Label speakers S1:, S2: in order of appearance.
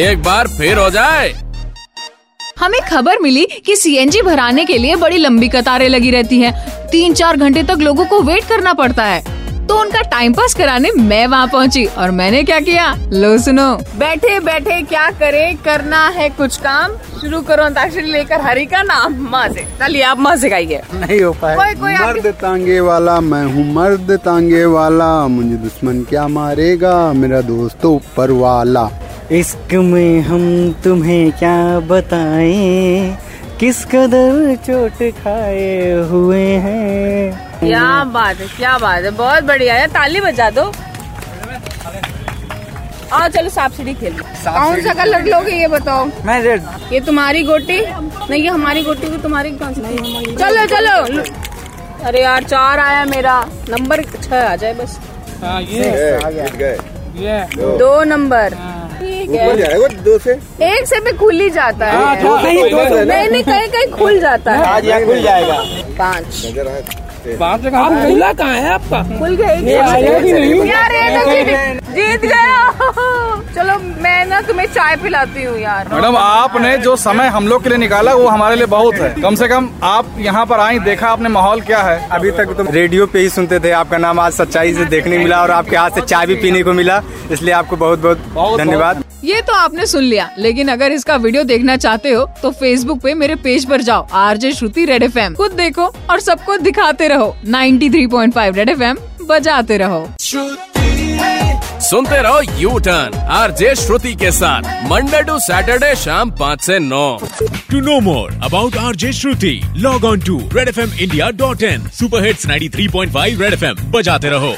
S1: एक बार फिर हो जाए
S2: हमें खबर मिली कि सीएनजी भराने के लिए बड़ी लंबी कतारें लगी रहती हैं। तीन चार घंटे तक लोगों को वेट करना पड़ता है तो उनका टाइम पास कराने मैं वहाँ पहुँची और मैंने क्या किया? लो सुनो। बैठे बैठे क्या करे? करना है कुछ काम। शुरू करो अंताक्षरी लेकर हरी का नाम। माँ से। चलिए आप माँ से गाइए।
S3: नहीं हो पाए
S2: कोई कोई
S3: मर्द तांगे वाला मैं हूँ मर्द तांगे वाला। मुझे दुश्मन क्या मारेगा? मेरा दोस्त ऊपर वाला।
S4: इश्क में हम तुम्हें क्या बताएँ? किस कदर चोट खाए हुए हैं?
S2: क्या बात है क्या बात है। बहुत बढ़िया है। ताली बजा दो। आओ चलो सांप सीढ़ी खेल कौन सा कलर लोगे ये बताओ?
S4: मैं रेड।
S2: ये तुम्हारी गोटी? नहीं ये हमारी गोटी तो तुम्हारी कौन सी? चलो चलो। अरे यार चार आया मेरा। नंबर छह आ जाए बस। दो नंबर। ठीक है।
S3: दो से?
S2: एक से भी खुल ही जाता है। नहीं नहीं कहीं कहीं खुल जाता है।
S4: आज जाएगा
S2: पाँच
S1: खुला कहाँ है आपका?
S2: खुल गए तो जीत जीत गया चलो मैं ना तुम्हें चाय पिलाती हूँ यार।
S5: मैडम आपने जो समय हम लोग के लिए निकाला वो हमारे लिए बहुत है। कम से कम आप यहाँ पर आई देखा आपने माहौल क्या है।
S4: अभी तक तो रेडियो पे ही सुनते थे। आपका नाम आज सच्चाई से देखने मिला और आपके हाथ से चाय भी पीने को मिला इसलिए आपको बहुत बहुत धन्यवाद।
S2: आपने सुन लिया लेकिन अगर इसका वीडियो देखना चाहते हो तो फेसबुक पे मेरे पेज पर जाओ RJ Shruti red F M खुद देखो और सबको दिखाते रहो 93.5 रेड एफ़ एम बजाते रहो
S1: सुनते रहो U turn R J Shruti के साथ मंडे टू सैटरडे शाम पाँच से नौ
S6: To know more about RJ Shruti, log on to redfmindia.in. Superhits 93.5 Red FM. बजाते रहो